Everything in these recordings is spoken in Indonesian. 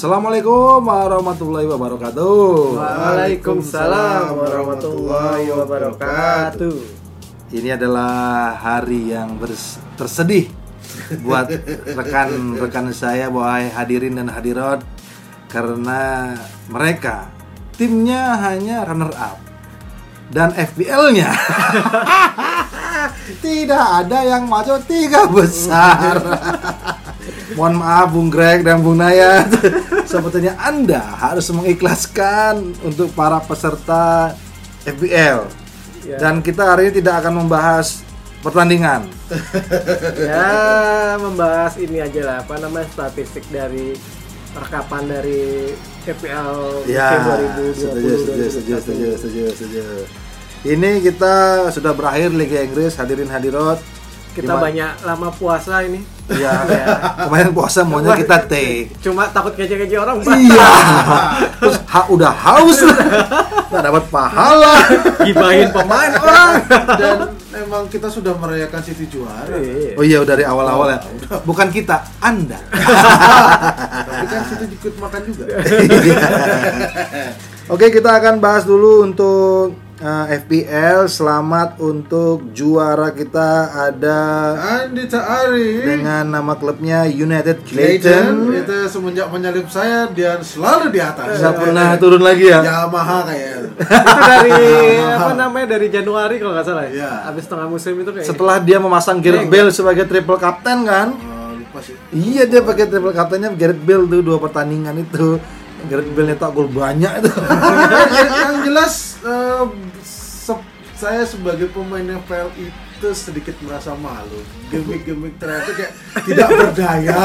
Assalamualaikum warahmatullahi wabarakatuh. Waalaikumsalam warahmatullahi wabarakatuh. Ini adalah hari yang tersedih buat rekan-rekan saya, wahai hadirin dan hadirat, karena mereka timnya hanya runner up dan FPL-nya tidak ada yang maju tiga besar. Mohon maaf Bung Greg dan Bung Nayat. Sebetulnya Anda harus mengikhlaskan untuk para peserta FPL. Ya. Dan kita hari ini tidak akan membahas pertandingan. Ya, membahas ini aja lah, apa namanya statistik dari rekapan dari FPL Ya, musim 2020 setuju, setuju, setuju, setuju, setuju, setuju. Ini kita sudah berakhir Liga Inggris, hadirin hadirat. Kita Gimana? banyak lama puasa ini. Ya, kemarin puasa maunya kita take. Cuma takut kece-kece orang, Pak. Iya. Terus ha, udah haus, nggak dapat pahala. Gibahin pemain orang. dan memang kita sudah merayakan City juara. Iya. Oh iya, dari awal-awal ya. Bukan kita, Anda. Tapi kan City ikut makan juga. Oke, kita akan bahas dulu untuk uh, FPL. Selamat untuk juara kita ada Andita Ari dengan nama klubnya United Clayton Clayton. itu semenjak menyalip saya dia selalu di atas. Nggak pernah turun lagi ya. Yamaha kayak. Itu dari apa namanya dari Januari kalau nggak salah. Iya. ya? Habis tengah musim itu kayak Setelah dia memasang Gareth Bale sebagai triple kapten kan? Oh, lupa sih. Iya dia pakai triple kaptennya Gareth Bale tuh dua pertandingan itu. Gareth Bale nyetak gol banyak itu. yang, jelas eh, saya sebagai pemain FPL itu sedikit merasa malu. Gimik-gimik terakhir kayak tidak berdaya.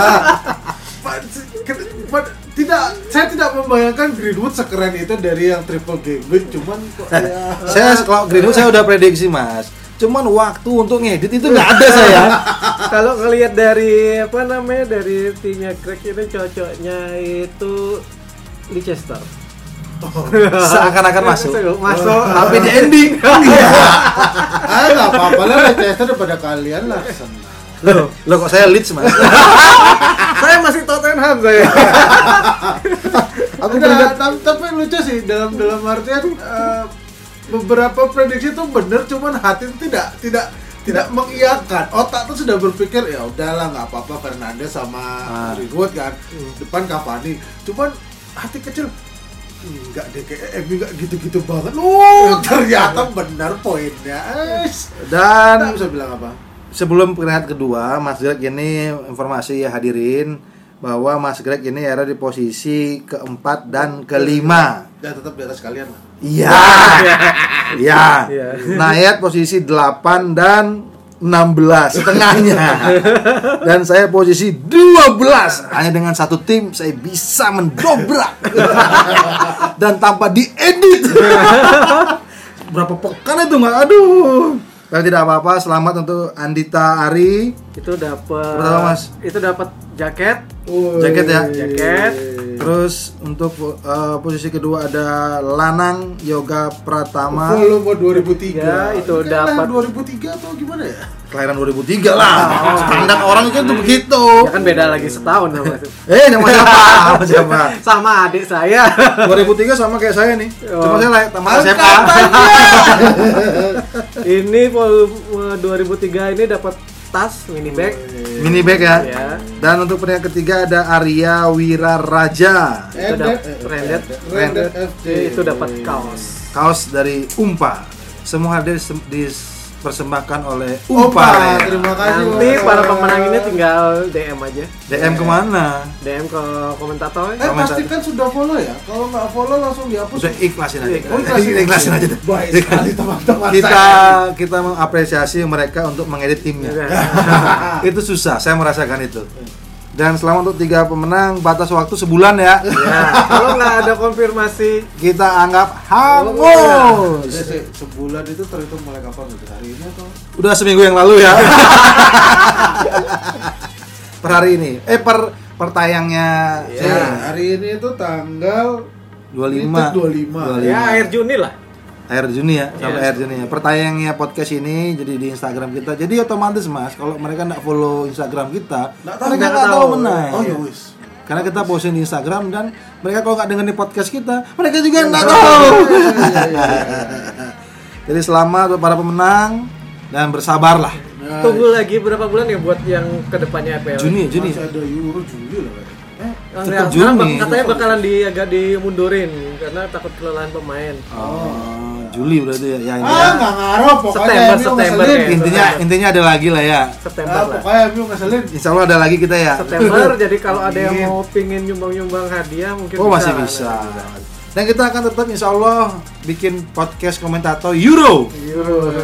Tidak saya tidak membayangkan Greenwood sekeren itu dari yang triple gimmick cuman kok ya saya kalau Greenwood saya udah prediksi mas. Cuman waktu untuk ngedit itu nggak ada saya. kalau ngelihat dari apa namanya dari timnya Greg ini cocoknya itu Leicester. Seakan-akan masuk. Masuk. Tapi di ending. ah nggak apa-apa lah Leicester daripada kalian lah senang Loh, loh kok saya Leeds mas? saya masih Tottenham saya. Aku Enggak, peringkat tapi, tapi lucu sih dalam dalam artian eh, beberapa prediksi itu bener cuman hati itu tidak tidak tidak mengiyakan otak tuh sudah berpikir ya udahlah nggak apa-apa Fernandes sama Ah. Greenwood kan depan Cavani cuman hati kecil enggak deh kayak MU enggak gitu-gitu banget oh ternyata benar poinnya Eish. dan Nggak bisa bilang apa sebelum peringkat kedua Mas Greg ini informasi ya hadirin bahwa Mas Greg ini ada di posisi keempat dan kelima. dan tetap di atas kalian lah Iya. Iya. Iya. Nayat posisi 8 dan 16 setengahnya. Dan saya posisi 12. Hanya dengan satu tim saya bisa mendobrak. Dan tanpa diedit. Berapa pekan itu nggak aduh. Tapi tidak apa-apa, selamat untuk Andita Ari. itu dapat Berapa, Mas? Itu dapat jaket. Jaket ya. Jaket. Terus untuk uh, posisi kedua ada Lanang Yoga Pratama. volume 2003 Ya, itu Ini kan dapat. 2003 atau gimana ya kelahiran 2003 lah. Standar orang itu tuh begitu. Ya kan beda lagi setahun sama itu. Eh, nama siapa? Nama siapa? Sama adik saya. 2003 sama kayak saya nih. Cuma Oh. saya lahir tamat SMA. ini volume 2003 ini dapat tas mini bag. Mini bag ya. Ya. Dan untuk peringkat ketiga ada Arya Wiraraja. Itu dapat branded. Branded Itu dapat kaos. Kaos dari Umpa. Semua hadir sem- dipersembahkan oleh Opa, Umpa. ya. terima kasih Nanti para pemenang ini tinggal DM aja. DM ke mana? DM ke komentator. Eh pastikan sudah follow ya. Kalau nggak follow langsung dihapus. Udah ikhlasin aja. Oh, ikhlasin. ikhlasin aja. deh. Baik sekali teman-teman kita saya. kita mengapresiasi mereka untuk mengedit timnya. Ya. itu susah, saya merasakan itu. Dan selama untuk tiga pemenang batas waktu sebulan ya. Ya, kalau nggak ada konfirmasi Kita anggap Oh, hangus. Jadi, se- sebulan itu terhitung mulai kapan gitu? Hari ini atau? Udah seminggu yang lalu ya. per hari ini. Eh per per tayangnya Ya. Ya, hari ini itu tanggal 25. Itu 25. ya akhir Juni lah. Akhir Juni ya sampai Yes. akhir Juni ya pertayangnya podcast ini jadi di Instagram kita jadi otomatis mas kalau mereka nggak follow Instagram kita Nggak tahu. mereka Nggak tahu tahu. menang Oh ya wis. Karena kita posting di Instagram dan mereka kalau nggak dengerin podcast kita, mereka juga nggak tahu. Jadi selamat para pemenang dan bersabarlah. Tunggu lagi berapa bulan ya buat yang ke depannya EPL? Juni, Juni. masih ada Euro Juli lah. Eh, Tetap Juni. sekarang bak- katanya bakalan di agak dimundurin karena takut kelelahan pemain. Oh, Juli berarti ya. ya Ah, intinya, nggak ngaruh pokoknya September, MU September ngeselin. kayaknya. intinya intinya ada lagi lah ya. September Ah, lah. pokoknya MU ngeselin. Insya Allah ada lagi kita ya. September jadi kalau ada yang Amin. mau pingin nyumbang-nyumbang hadiah mungkin Oh masih bisa. Dan kita akan tetap insya Allah bikin podcast komentator Euro. Euro.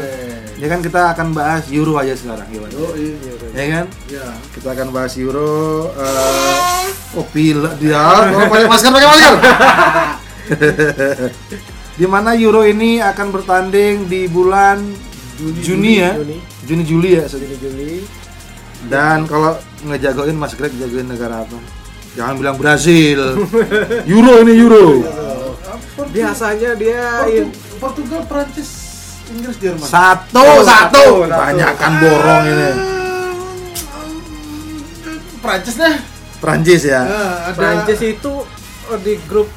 Ya kan kita akan bahas Euro aja sekarang gimana? Oh, iya. Ya kan? Ya. Kita akan bahas Euro. eh oh pila dia. Oh, pakai masker, pakai masker. di mana Euro ini akan bertanding di bulan Juni, ya. Juni. Juni Juli ya. Juni Juli. Dan kalau ngejagoin Mas Greg jagoin negara apa? Jangan bilang Brazil. Euro ini Euro. Biasanya dia Portugal, Prancis, Inggris, Jerman. Satu, Oh, satu. satu, Banyakan borong ini. Prancis deh. Prancis ya. Nah, ada Prancis itu oh, di grup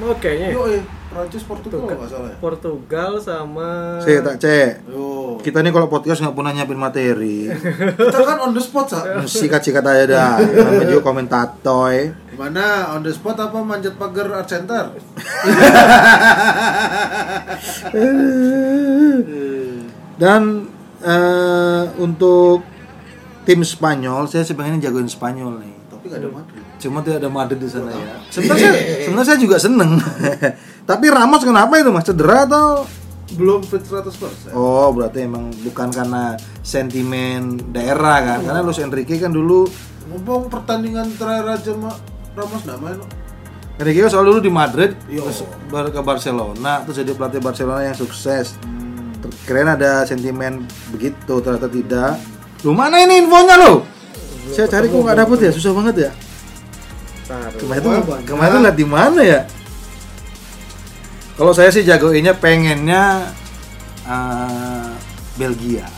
oh, kayaknya ya. Yo, Prancis Portugal nggak salah ya. Portugal sama Saya tak cek. Yo. Kita nih kalau podcast nggak pernah nyiapin materi. Kita kan on the spot, Sa. Sikat-sikat aja dah. Namanya juga komentator. Gimana on the spot apa manjat pagar art center? Dan eh, untuk tim Spanyol, saya sebenarnya jagoin Spanyol nih. Tapi nggak ada Madrid. Cuma tidak ada Madrid di sana ya. Sebenarnya saya, sebenarnya saya juga seneng. Tapi Ramos kenapa itu mas? Cedera atau? Belum fit 100%. Oh berarti emang bukan karena sentimen daerah kan? Karena Luis Enrique kan dulu Mumpung pertandingan terakhir aja Ma, Ramos nggak main. Enrique kan selalu dulu di Madrid, terus baru ke Barcelona, terus jadi pelatih Barcelona yang sukses. Ter- Kirain ada sentimen begitu, ternyata tidak. Lu mana ini infonya lo? Saya cari kok nggak dapet ya, susah banget ya. Kemarin tuh, kemarin lihat di mana ya? Kalau saya sih jagoinnya pengennya eh, Belgia.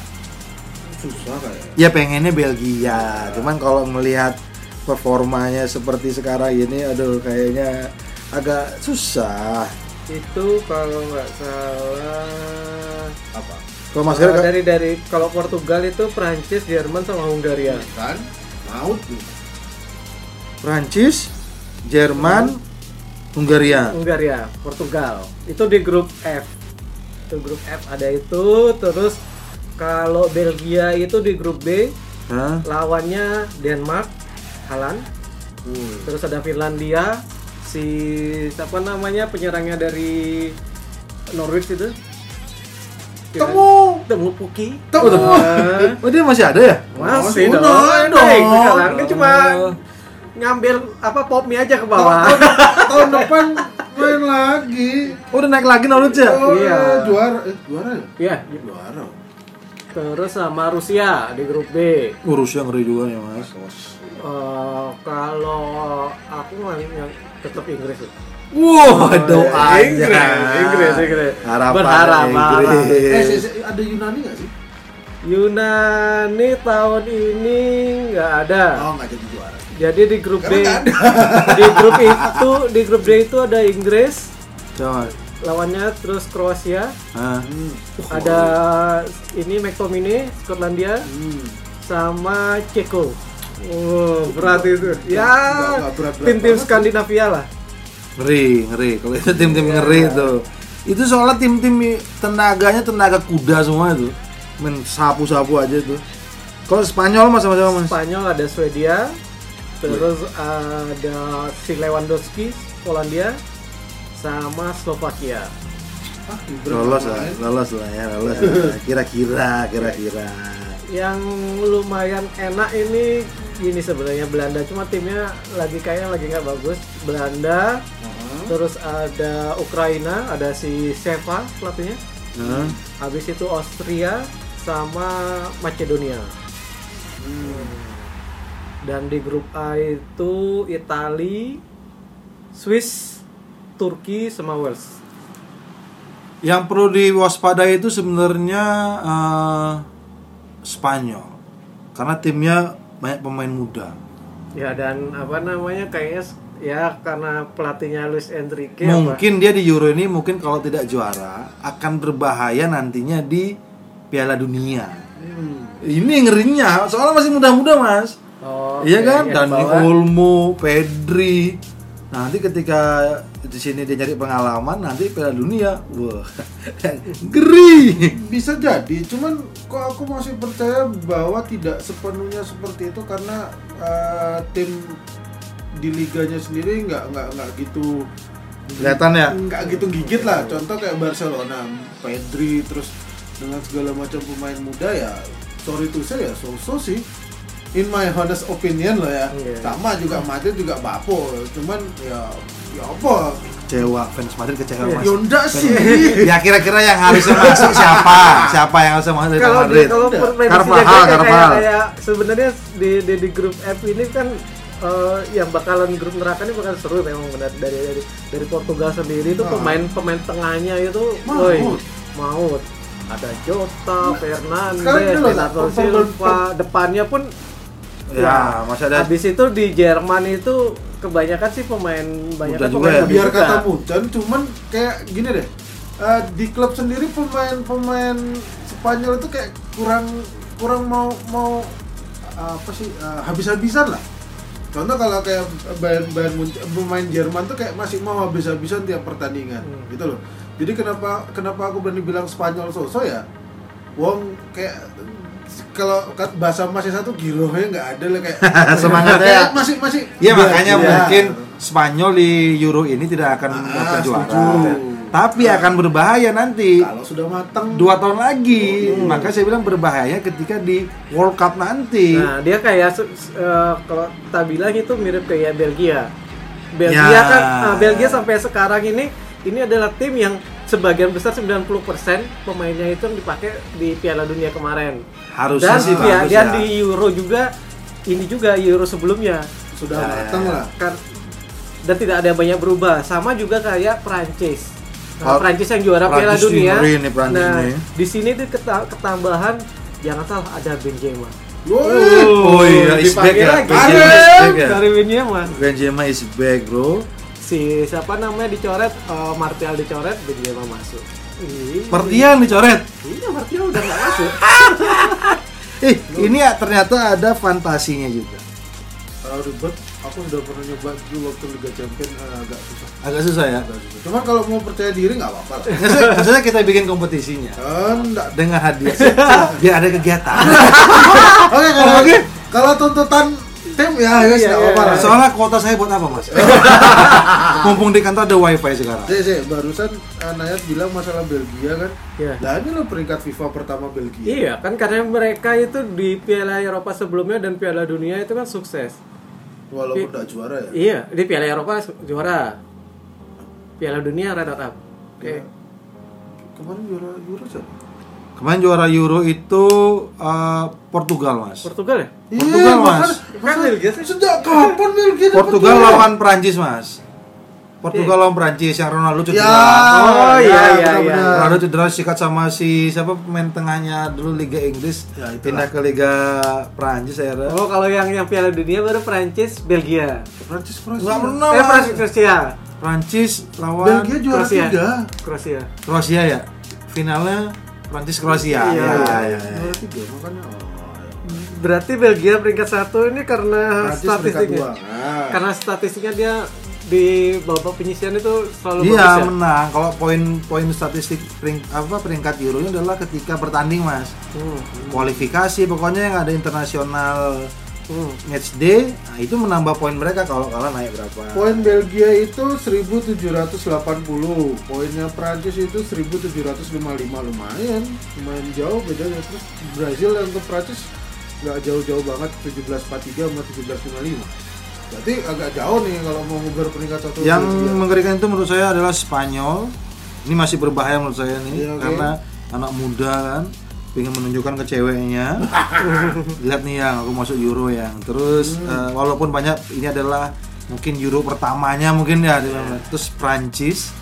Susah kayak. Ya pengennya Belgia. Cuman kalau melihat performanya seperti sekarang ini, aduh kayaknya agak susah. itu kalau nggak salah Apa? Kalau Mas Kalau Gara dari dari kalau Portugal itu Prancis, Jerman sama Hungaria. Kan? Maut. Prancis, Jerman, Hungaria. Hungaria, Portugal. Itu di grup F. Itu grup F ada itu, terus kalau Belgia itu di grup B, Hah? lawannya Denmark, Halan. Terus ada Finlandia, si siapa namanya penyerangnya dari Norwich itu? Temu. Temu Puki. Temu. Nah, Oh dia masih ada ya? masih Oh, dong. naik dong. Naik sekarang dia cuma Oh. Ngambil apa pop mie aja ke bawah. Tahun depan main lagi. Oh udah naik lagi Norwich ya? Oh, Iya. Juara. Eh, juara ya? Iya. Juara. Terus sama Rusia di grup B. Urusnya ngeri juga ya mas. Eh, kalau aku mah yang tetap Inggris. Wow doanya. Inggris, Inggris, Inggris. Harapan Berharap, Inggris. Eh, si- si- ada Yunani nggak sih? Yunani tahun ini nggak ada. Oh, nggak jadi juara. Jadi di grup B, Karena nggak di grup itu, di grup D itu ada Inggris, Coba. lawannya terus Kroasia? Hmm. ada ini McTominay, Skotlandia, Hmm. sama Ceko. Oh, berat itu. Ya, tim-tim. Skandinavia lah. Ngeri, ngeri. Kalau itu tim-tim ngeri tuh. Itu soalnya tim-tim tenaganya tenaga kuda semua itu. Men sapu-sapu aja tuh. Kalau Spanyol mas sama-sama mas. Spanyol ada Swedia, terus ada si Lewandowski, Polandia, sama Slovakia. Ah, Lolos lah, main. lolos lah ya, lolos lah. Kira-kira, kira-kira. Yang lumayan enak ini gini sebenarnya Belanda, cuma timnya lagi kayaknya lagi nggak bagus. Belanda, Heeh. terus ada Ukraina, ada si Seva pelatihnya. Hah? Habis itu Austria sama Macedonia. Dan di grup A itu Itali, Swiss, Turki sama Wales. Yang perlu diwaspadai itu sebenarnya eh, Spanyol. Karena timnya banyak pemain muda. Ya dan apa namanya kayaknya ya karena pelatihnya Luis Enrique apa? mungkin dia di Euro ini mungkin kalau tidak juara akan berbahaya nantinya di Piala Dunia. Hmm. Ini ngerinya, soalnya masih muda-muda mas. Oh, iya kan? bawah. Olmo, Pedri. Nanti ketika di sini dia nyari pengalaman, nanti Piala Dunia, wah, geri. Bisa jadi, cuman kok aku masih percaya bahwa tidak sepenuhnya seperti itu karena eh, tim di liganya sendiri nggak nggak nggak gitu Kelihatan ya? nggak gitu gigit lah. Contoh kayak Barcelona, Pedri terus dengan segala macam pemain muda ya sorry to say ya so-so sih. In my honest opinion loh ya. Iya. Sama juga Madrid juga bapo, cuman ya ya apa? Kecewa, fans Madrid kecewa Iya. mas. Ya enggak sih. ya kira-kira yang harusnya masuk siapa? Siapa yang harusnya masuk dari kalau di, Madrid? kalau Carvajal, kayak, kayak, Carvajal. sebenarnya di, di di grup F ini kan eh, yang bakalan grup neraka ini bakal seru memang benar dari dari dari Portugal sendiri itu Ah. pemain pemain tengahnya itu Maut. woi, maut ada Jota, Fernandes, per- Silva, depannya pun Ya, masih ada habis itu di Jerman itu kebanyakan sih pemain banyak juga pemain ya? muda biar juga. kata Mudan cuman kayak gini deh eh, di klub sendiri pemain-pemain Spanyol itu kayak kurang kurang mau mau apa sih eh, habis-habisan lah contoh kalau kayak Bayern Bayern Munchen, pemain Jerman tuh kayak masih mau habis-habisan tiap pertandingan Hmm. gitu loh jadi kenapa kenapa aku berani bilang Spanyol so-so ya Wong kayak kalau bahasa masih satu girohnya nggak ada lah kayak Semangatnya. Kayak masih masih Iya makanya Iya. mungkin Spanyol di Euro ini tidak akan Ah, juara. Tapi akan berbahaya nanti kalau sudah matang dua tahun lagi. Hmm. Maka saya bilang berbahaya ketika di World Cup nanti. Nah, dia kayak eh, kalau kita bilang itu mirip kayak Belgia. Belgia Ya. kan ah, Belgia sampai sekarang ini ini adalah tim yang sebagian besar 90% pemainnya itu yang dipakai di Piala Dunia kemarin. Harusnya dan sih dia- bagus dan ya. di Euro juga ini juga Euro sebelumnya sudah Ya, matang lah kan dan tidak ada banyak berubah. Sama juga kayak Prancis. Nah, Oh, Prancis yang juara Piala Dunia. nih Prancis nah, nih. di sini tuh keta- ketambahan jangan salah ada Benzema. Woi, Oh iya, is back ya. lagi. Benzema is back ya. Dari Benzema. Benzema is back bro. Si siapa namanya dicoret, eh, Martial dicoret, Benzema masuk. Ih, Martial dicoret. Iya, Martial udah nggak masuk. Eh, ini ya ternyata ada fantasinya juga. Kalau ribet, aku sudah pernah nyoba dulu waktu Liga Champion eh, agak susah. Agak susah ya. Agak susah. Cuman kalau mau percaya diri nggak apa-apa lah. Maksudnya, kita bikin kompetisinya Eh, enggak. dengan hadiah biar ada kegiatan. Oke, kalau kalau tuntutan tim ya ya Iya, nggak iya, lah. Soalnya kuota saya buat apa mas? Mumpung di kantor ada wifi sekarang. Sih, sih, barusan eh, Nayat bilang masalah Belgia kan. Iya. Nah ini loh peringkat FIFA pertama Belgia. Iya, kan karena mereka itu di Piala Eropa sebelumnya dan Piala Dunia itu kan sukses. Walaupun nggak juara ya. Iya, di Piala Eropa juara. Piala Dunia runner up. Oke. Kemarin juara juara siapa? Kemarin juara Euro itu uh, Portugal mas. Portugal ya? Portugal, Mas. makanya- Kan Belgia sih. Sejak kapan Belgia Portugal lawan Prancis mas. Portugal lawan Prancis yang Ronaldo Ya. cedera. Oh, iya, iya, iya. Ronaldo cedera sikat sama si siapa pemain tengahnya dulu Liga Inggris Ya, itulah. pindah ke Liga Prancis akhirnya. Oh, kalau yang yang Piala Dunia baru Prancis, Belgia. Prancis Prancis. Nggak pernah Eh, mas. Prancis Kroasia. Prancis lawan Belgia juara Kroasia. tiga. Kroasia. Kroasia ya. Finalnya Prancis Kroasia. Iya. Ya, ya, ya. Juara tiga makanya. Oh, Berarti Belgia peringkat satu ini karena Prancis statistiknya. dua. Nah. Karena statistiknya dia di babak penyisian itu selalu Iya bagus ya. menang. Kalau poin-poin statistik pering, apa peringkat Euro adalah ketika bertanding mas. Hmm. Kualifikasi pokoknya yang ada internasional Hmm. match day, nah, itu menambah poin mereka kalau kalah naik berapa. Poin Belgia itu 1780, poinnya Prancis itu 1755 lumayan, lumayan jauh bedanya. Terus Brazil yang ke Prancis nggak jauh-jauh banget 1743 sama 1755. Berarti agak jauh nih kalau mau ngubar peringkat satu. Yang Belgia. mengerikan itu menurut saya adalah Spanyol. Ini masih berbahaya menurut saya nih Iya, oke. karena anak muda kan pengen menunjukkan ke ceweknya. Lihat nih yang aku masuk Euro yang. Terus Hmm. eh, walaupun banyak ini adalah mungkin Euro pertamanya mungkin ya. Iya. Terus Prancis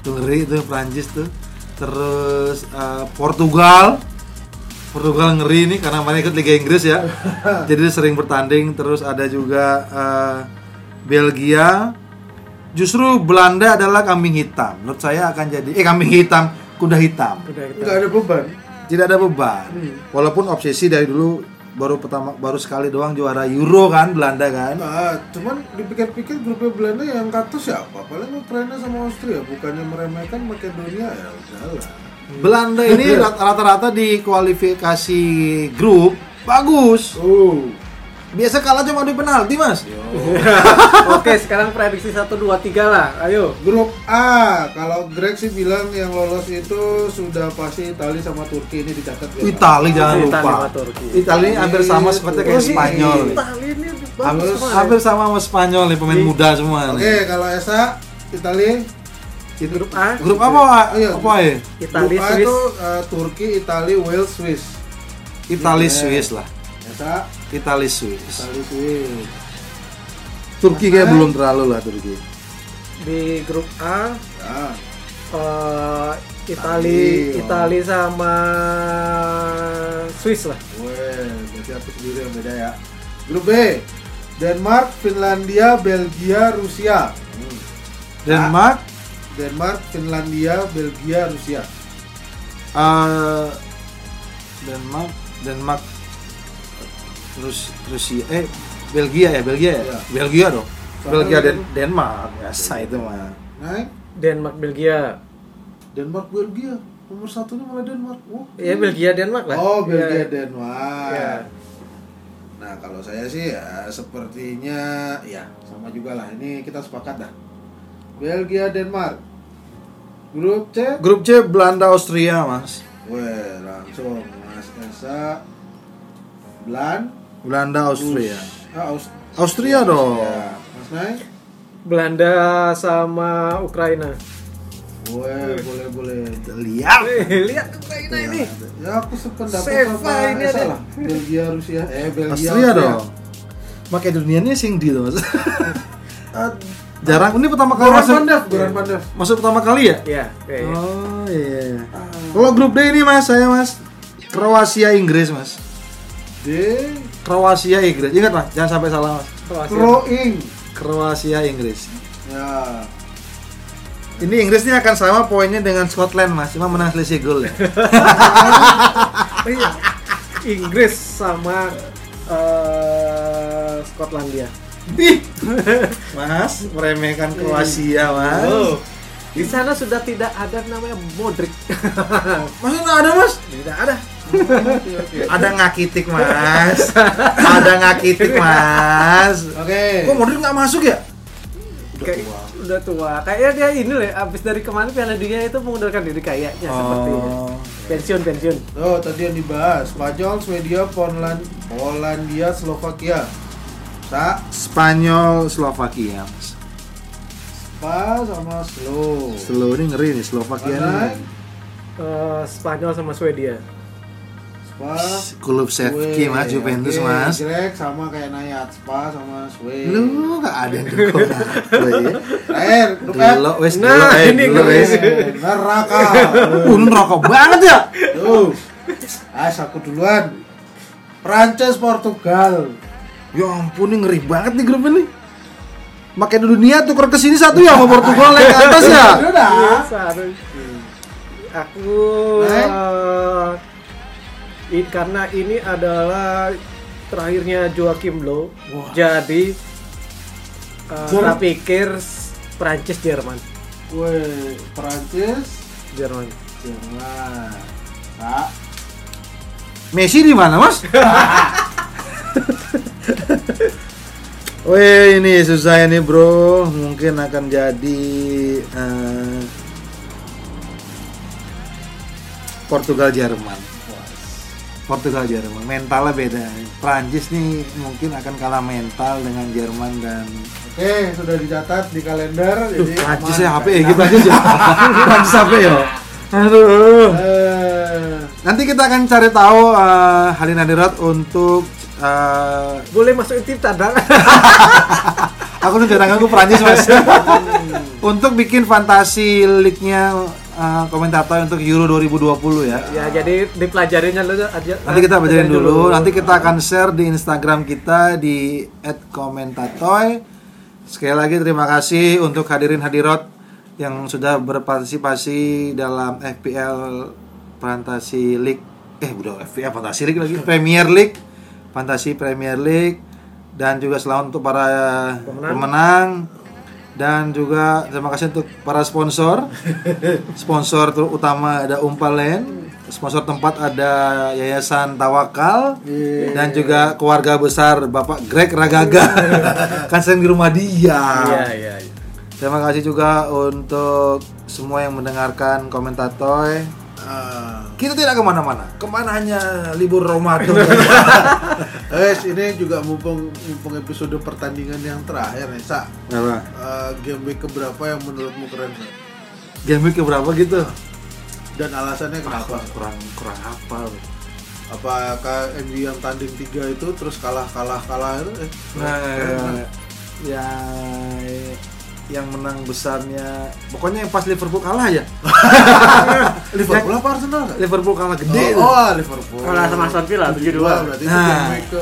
tuh ngeri tuh Prancis tuh. Terus eh, Portugal Portugal ngeri nih karena mereka ikut Liga Inggris ya. Jadi sering bertanding terus ada juga eh, Belgia. Justru Belanda adalah kambing hitam. Menurut saya akan jadi eh kambing hitam, kuda hitam. Udah kita. Nggak ada beban. Tidak ada beban. Walaupun obsesi dari dulu baru pertama baru sekali doang juara Euro kan Belanda kan. Nah, cuman dipikir-pikir grupnya Belanda yang kata siapa? Paling Ukraina sama Austria, bukannya meremehkan Makedonia ya udahlah. Belanda ini rat- rata-rata di kualifikasi grup bagus. Oh, Biasa kalah cuma di penalti, Mas. Oke, sekarang prediksi 1 2 3 lah. Ayo. grup A. Kalau Greg sih bilang yang lolos itu sudah pasti Italia sama Turki ini dicatat ya. Itali jangan Itali lupa. sama Turki. Itali ini hampir sama seperti kayak. Spanyol. Itali ini bagus Hampir, ya. sama sama Spanyol nih pemain muda semua Oke, nih. kalau Esa Italia Itu grup A. Grup apa? Pak? Iya. Apa ya? Itali, grup A Swiss. itu eh, Turki, Italia, Wales, Swiss. Itali Iya. Swiss lah. Esa Itali Swiss. Italia, Swiss. Turki kayak belum terlalu lah Turki. Di grup A Ya. eh Itali, Itali, oh. Sama Swiss lah. Weh, berarti aku sendiri yang beda ya. Grup B. Denmark, Finlandia, Belgia, Rusia. Hmm. Denmark Denmark, Finlandia, Belgia, Rusia. eh Denmark Denmark terus Rusia eh Belgia ya Belgia ya Iya. Belgia dong Sama Belgia dan Denmark biasa itu mah Naik. Denmark, Belgia. Denmark, Belgia. Nomor satunya malah Denmark. Oh, Ya Belgia, Denmark lah. Oh, Belgia, Ya. Denmark. Iya. Nah, kalau saya sih ya sepertinya ya sama juga lah. Ini kita sepakat dah. Belgia, Denmark. Grup C. grup C Belanda Austria mas Weh, langsung Mas Esa. Belan. Belanda Austria Ah, Aus- Austria dong Ya. Mas Nay. Belanda sama Ukraina. Weh, boleh boleh. lihat Eh, lihat Ukraina ini. Ya aku sependapat sama ini ada. lah. Belgia, Rusia. Eh, Belgia, Austria dong Makedonia ini sing di loh mas Ah, jarang ini pertama kali masuk Pandev, Goran Pandev. masuk pertama kali ya Ya, kayaknya. oh iya kalau grup D ini mas saya mas Kroasia Inggris mas D. Kroasia Inggris ingat mas jangan sampai salah mas Kroasia. Kroing. Kroasia Inggris Ya. Ini Inggris ini akan sama poinnya dengan Scotland mas, cuma menang selisih gol ya. Iya. Inggris sama eh, Skotlandia. Ih, mas meremehkan Kroasia mas. Oh. Di sana sudah tidak ada namanya Modric. Masa nggak ada mas? tidak ada. Ada ngakitik mas, ada ngakitik mas. Oke. Kok Modric nggak masuk ya? Kayak udah tua. Kayaknya dia ini loh, abis dari kemarin Piala Dunia itu mengundurkan diri kayaknya sepertinya. Oh. Pensiun, pensiun. Oh, tadi yang dibahas Spanyol, Swedia, Poland, Polandia, Slovakia. Sa, Spanyol Slovakia mas. Spa sama Slow. Slow ini ngeri nih Slovakia Mana? nih. Eh, Spanyol sama Swedia. Spa. Kulusevski mas, Weh, Juventus oke, mas. Greg sama kayak Nayat. Spa sama Sway. Lu nggak ada yang dukung F. Dulu wes Nah, dulu eh ini dulu wes. Neraka. Uh, rokok banget ya. Tuh. As aku duluan. Prancis, Portugal. Ya ampun ini ngeri banget nih grup ini. Makin dunia tuker ke sini satu ya sama Portugal naik ke atas ya. Udah. Biasa, aduh. Aku Naik. Eh, i- karena ini adalah terakhirnya Joachim Low. Jadi eh, Jer- tak pikir Prancis Jerman. Weh, Prancis, Jerman. Jerman. Sa, Messi di mana, Mas? Wih, ini susah ini, Bro. Mungkin akan jadi eh, Portugal Jerman. Portugal Jerman. Mentalnya beda. Prancis nih mungkin akan kalah mental dengan Jerman dan Oke, sudah dicatat di kalender. Jadi Prancis ya HP ya, Prancis ya. Prancis HP ya. Aduh. Eh, Nanti kita akan cari tahu eh, hari Nadirat untuk eh, Boleh masukin tim tanda. aku tuh jarang aku Prancis mas untuk bikin fantasi league-nya eh, komentator untuk Euro 2020 ya. Ya jadi dipelajarinya dulu aja. Nanti kita belajarin dulu. Nanti kita akan share di Instagram kita di @komentatoy. Sekali lagi terima kasih untuk hadirin hadirat yang sudah berpartisipasi dalam FPL Fantasi League. Eh, udah FPL Fantasi League lagi. Premier League, Fantasi Premier League dan juga selamat untuk para pemenang. Dan juga terima kasih untuk para sponsor. Sponsor terutama ada Umpalen, sponsor tempat ada Yayasan Tawakal dan juga keluarga besar Bapak Greg Ragaga. kan sering di rumah dia. Iya iya. iya. Terima kasih juga untuk semua yang mendengarkan komentator. Ah, Kita tidak ke mana-mana, ke mana hanya libur Ramadan. guys, ini juga mumpung mumpung episode pertandingan yang terakhir nih, Sa. Apa? Eh, game week keberapa yang menurutmu keren, Sa? Game week keberapa gitu? Dan alasannya kenapa? Kurang kurang apa? Apakah MU yang tanding tiga itu terus kalah kalah kalah itu? Eh, Nah, keren, ya yang menang besarnya pokoknya yang pas Liverpool kalah ya Liverpool apa Arsenal? Liverpool kalah gede Oh, oh, Liverpool. Kalah sama Aston Villa, 7-2. berarti itu Nah. ke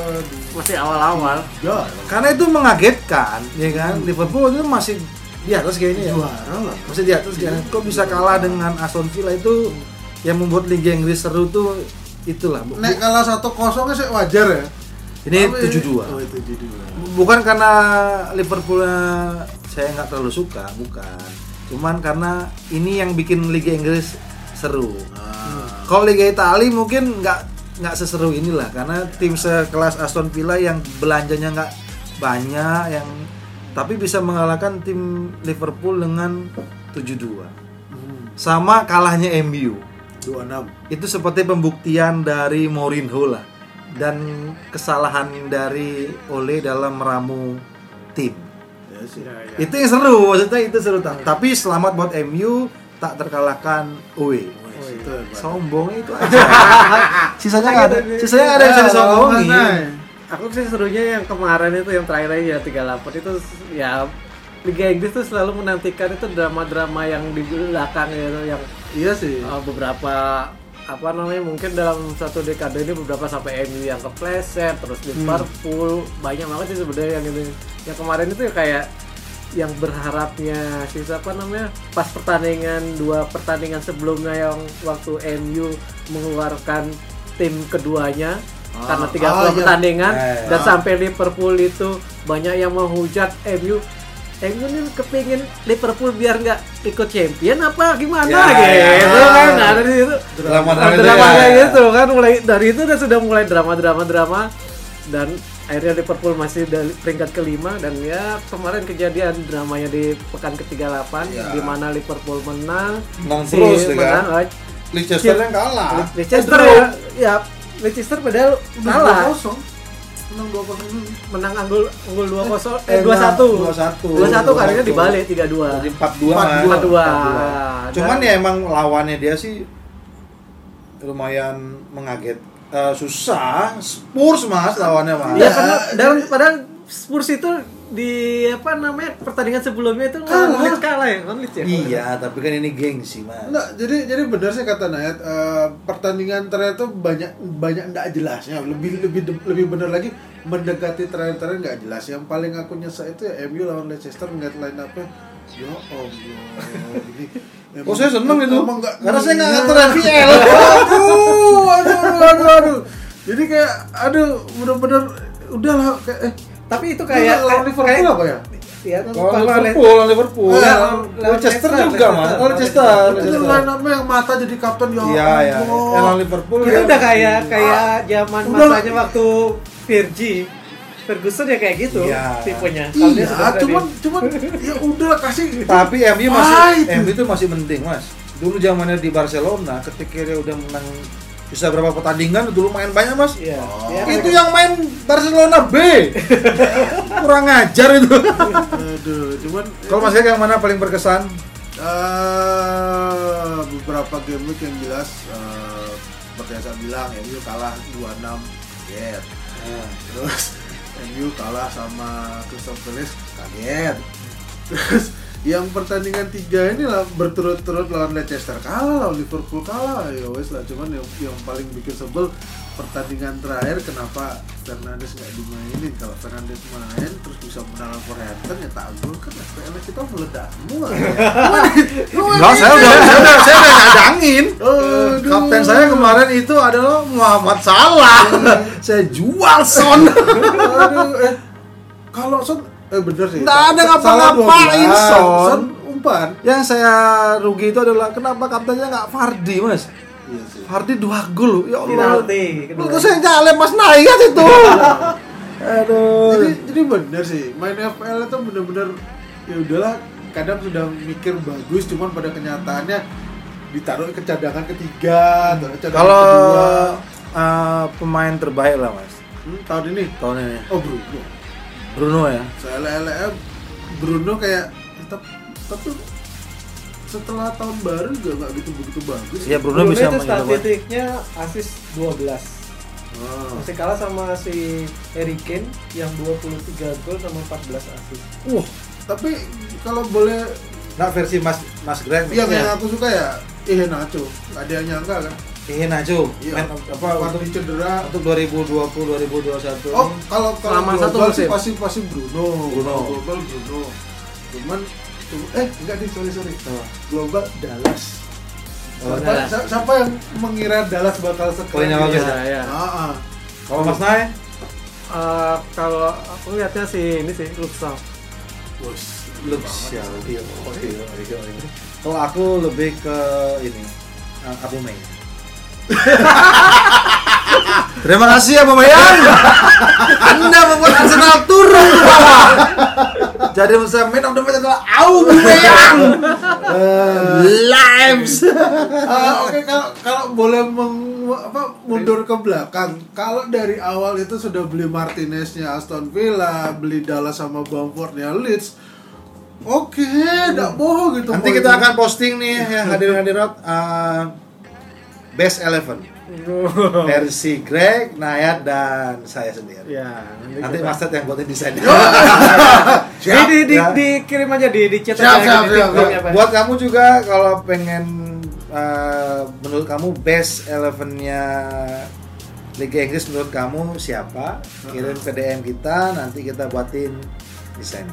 Masih awal-awal. ya, karena itu mengagetkan ya kan Liverpool itu masih di atas kayaknya ya juara lah. masih di atas kayaknya kok bisa kalah dengan Aston Villa itu yang membuat Liga Inggris seru tuh itulah Bu- Nek kalah satu kosongnya sih wajar ya. ini Tapi- 7-2 Oh, 7-2. bukan karena Liverpoolnya saya nggak terlalu suka bukan. Cuman karena ini yang bikin Liga Inggris seru. Ah. kalau Liga Italia mungkin nggak nggak seseru inilah karena tim sekelas Aston Villa yang belanjanya nggak banyak yang tapi bisa mengalahkan tim Liverpool dengan 7-2 Hmm, sama kalahnya MU 26. itu seperti pembuktian dari Mourinho lah dan kesalahan dari Ole dalam meramu tim Ya sih. itu yang seru maksudnya itu seru. Ta- tapi selamat buat MU tak terkalahkan itu hebat. sombong itu aja. Sisanya nggak ada sisanya nggak ada yang bisa disombongin. Aku sih serunya yang kemarin itu yang terakhir aja 38 itu ya Liga Inggris tuh selalu menantikan itu drama-drama yang di belakang gitu yang Iya sih. uh, beberapa apa namanya mungkin dalam satu dekade ini beberapa sampai MU yang kepleset terus Liverpool banyak banget sih sebenarnya yang ini yang kemarin itu ya kayak yang berharapnya si siapa namanya pas pertandingan dua pertandingan sebelumnya yang waktu MU mengeluarkan tim keduanya Ah, karena tiga ah, iya. pertandingan Eh, dan ah. sampai Liverpool itu banyak yang menghujat MU MU ini kepingin Liverpool biar nggak ikut champion apa gimana Ya, gitu ya. kan? Nah dari situ Drama-drama itu drama ya. kayak gitu kan. Mulai dari itu udah sudah mulai drama drama. Drama dan akhirnya Liverpool masih dari peringkat kelima dan ya kemarin kejadian dramanya di pekan ke-38 Ya. di mana Liverpool menang. Menang si terus, ya kan? menang, oh, Leicester yang kalah. Leicester Eh, ya, ya Leicester padahal kalah 2-0. Menang 2-0 dulu. menang unggul unggul 2-0 Eh, eh 2-1 2-1. 2-1 kalinya dibalik 3-2 jadi 4-2 kan. 4-2 cuman Dan- ya emang lawannya dia sih lumayan mengaget. Eh, susah. Spurs mas lawannya mas. Iya karena dan padahal Spurs itu di apa namanya pertandingan sebelumnya itu Kalah. Leeds kalah ya kan Leeds ya. Iya, tapi kan ini gengsi, Mas. Enggak, jadi jadi benar sih kata Nayat eh, pertandingan terakhir tuh banyak banyak enggak jelasnya. Lebih lebih lebih benar lagi mendekati terakhir-terakhir nggak jelas. Yang paling aku nyesek itu ya MU lawan Leicester ngeliat line up-nya. Ya Allah, ini Oh, saya seneng itu. emang nggak Karena saya nggak ngatur FPL. aduh, aduh, aduh, aduh. Jadi kayak aduh, bener-bener udahlah kayak eh Tapi itu kayak kayak lawan Liverpool kayak- apa ya? Iya, Lawan Liverpool, lawan Liverpool. Lawan- lawan Leicester juga, Mas. Leicester. Itu line up yang mata jadi kapten ya. Iya, iya. Lawan Liverpool itu dia- udah kayak kayak zaman Udah. masanya waktu Virgi Ferguson ya kayak gitu Iya. tipenya. Kalau dia Iya, cuman cuman ya udah kasih Tapi MU masih Ah, itu. MU itu masih penting, Mas. Dulu zamannya di Barcelona ketika dia udah menang bisa berapa pertandingan dulu main banyak, Mas. Iya. Oh. Iya, Itu yang main Barcelona B. Kurang ajar itu. aduh cuman Kalau Mas Gek yang mana paling berkesan? eh, beberapa game week yang jelas eh, seperti yang saya bilang MU kalah 2-6 kaget terus MU kalah sama Crystal Palace kaget terus yang pertandingan tiga ini lah berturut-turut lawan Leicester kalah lawan Liverpool kalah ya wes lah cuman yang, yang paling bikin sebel pertandingan terakhir kenapa Fernandes nggak dimainin kalau Fernandes main terus bisa menang Wolverhampton ya tak gol kan FPL kita meledak semua Enggak, saya udah saya udah saya udah cadangin. Aduh. Kapten saya kemarin itu adalah Muhammad Salah. saya jual Son. Aduh, eh kalau Son eh bener sih Nggak ada ngapa-ngapain, 12. Son. umpan Yang saya rugi itu adalah kenapa kaptennya nggak Fardi, Mas? iya sih Fardi dua gol, ya Allah. Penalti. Itu saya nyalem Mas Naikat itu. Aduh. jadi jadi bener sih main FPL itu bener-bener ya udahlah kadang sudah mikir bagus cuman pada kenyataannya ditaruh ke cadangan ketiga atau cadangan Kalau kedua uh, pemain terbaik lah, Mas. Hmm, tahun ini Tahun ini. oh Bruno Bruno ya. saya lele Bruno kayak tetap tapi setelah tahun baru juga nggak gitu begitu bagus. Iya, Bruno, Bruno bisa itu statistiknya asis 12 Ah. masih kalah sama si Harry Kane yang 23 gol sama 14 asis Wah, tapi kalau boleh nah versi Mas Mas Greg yang yang aku suka ya eh Nacho. Nggak ada yang nyangka kan Ingin Nacho, Iya. main apa waktu untuk cedera untuk 2020 2021 Oh, ini kalau kalau Selama satu musim. pasti pasti Bruno. Bruno. Global Bruno. Cuman tuh- eh enggak deh, sorry sorry. Oh. Global Dallas. Oh, siapa, Dallas. si- siapa yang mengira Dallas bakal sekeren ini? bagus ya, ya? Ah, ah. Kalau Mas Nay, Eh, kalau aku lihatnya sih ini sih Luxor Bos, Lux oke oke oke oke. Kalau aku lebih ke ini uh, Abu Mei. Terima kasih Abu Mayang. Anda membuat Arsenal turun ke bawah. Jadi saya main of the match adalah Abu Mayang. Lives. Ah, Oke kalau kalau boleh meng, apa, mundur ke belakang, kalau dari awal itu sudah beli Martineznya Aston Villa, beli Dallas sama Bamfordnya Leeds, oke, tidak bohong gitu. Nanti kita akan posting nih yang hadirin-hadirat uh, best eleven versi Greg, Nayat dan saya sendiri. ya Nanti kita- Mas Ted yang buatin desainnya. di, di, di, Ya. dikirim aja di di chat Siap, aja siap, siap, siap. ya. Buat kamu juga kalau pengen uh, menurut kamu best elevennya Liga Inggris menurut kamu siapa? Kirim ke DM kita, nanti kita buatin desain.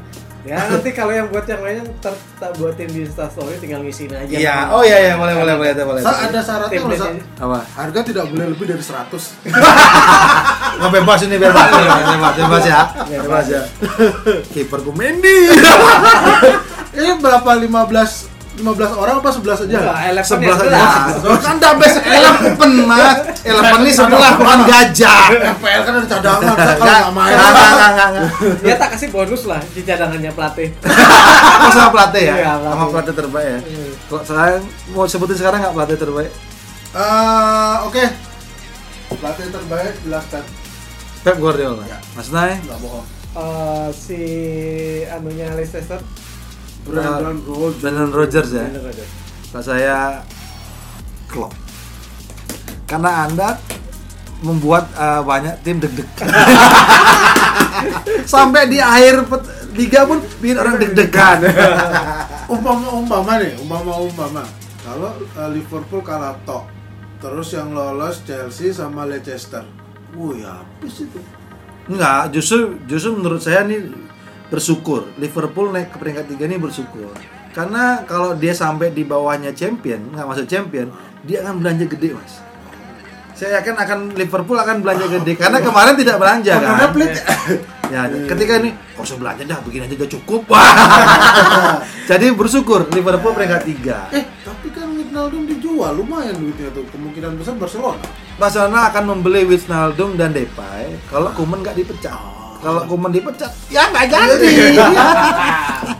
Ya nanti kalau yang buat yang lainnya ntar tak buatin di Instastory tinggal ngisiin aja Iya, oh iya iya boleh boleh boleh boleh. Sa- ada syaratnya loh, Sa. Apa? Harga tidak boleh lebih dari 100. Nggak bebas ini bebas, bebas, bebas, bebas ya. Bebas ya. Kiperku Mendy. Ini berapa 15 15 orang apa 11 aja? Enggak, ya, saja. sebelas. Kan udah best eleven mas. Eleven ini sebelah bukan gajah. FPL kan ada cadangan, Sa, kalau Enggak, nggak main. enggak, enggak, enggak, enggak. ya tak kasih bonus lah di cadangannya pelatih Oh, sama pelatih ya? Iya. Sama pelatih terbaik ya? Iya. Kok saya mau sebutin sekarang nggak pelatih terbaik? Eh, oke. Pelatih terbaik jelaskan. Pep Guardiola. Ya. Mas Nay? Enggak bohong. Eh, si anunya Leicester Brandon Rodgers. Brendan Rodgers ya? Kalau saya Klopp. Karena Anda membuat uh, banyak tim deg-degan. Sampai di akhir pet- liga pun bikin orang deg-degan. Umpama umpama nih, umpama umpama. Kalau eh, Liverpool kalah tok, terus yang lolos Chelsea sama Leicester. Wih, habis itu. Enggak, justru justru menurut saya nih bersyukur. Liverpool naik ke peringkat tiga ini bersyukur. Karena kalau dia sampai di bawahnya champion nggak masuk champion dia akan belanja gede mas. Saya yakin akan Liverpool akan belanja gede karena kemarin tidak belanja Karena kan? pelit. ya ketika ini kok usah belanja dah begini aja udah cukup. Jadi bersyukur Liverpool peringkat tiga. Eh, tapi kan Wijnaldum dijual, lumayan duitnya tuh. Kemungkinan besar Barcelona. Barcelona akan membeli Wijnaldum dan Depay kalau Koeman nggak dipecat kalau Koeman dipecat ya nggak jadi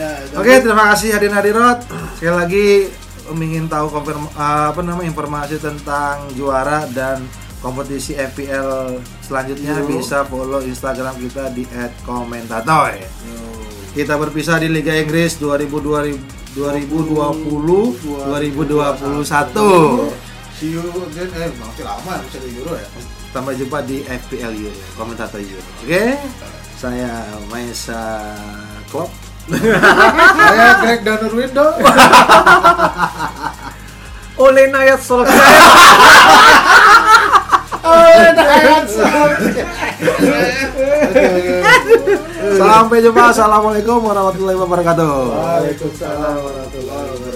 Ya, Oke, terima kasih hadirin hadirat. Sekali lagi ingin tahu konfirm uh, apa namanya informasi tentang juara dan kompetisi FPL selanjutnya Yo. bisa follow Instagram kita di @komentatoy. Kita berpisah di Liga Inggris 2020 2020 2021. See you again. Eh, masih lama bisa di Euro ya. Sampai jumpa di FPL Euro, komentator Euro. Oke, okay? saya Maisa Klopp. saya Greg Danur Window. Oleh Nayat Solskjaer. Oleh Nayat Solskjaer. Sampai jumpa. Assalamualaikum warahmatullahi wabarakatuh. Waalaikumsalam warahmatullahi wabarakatuh.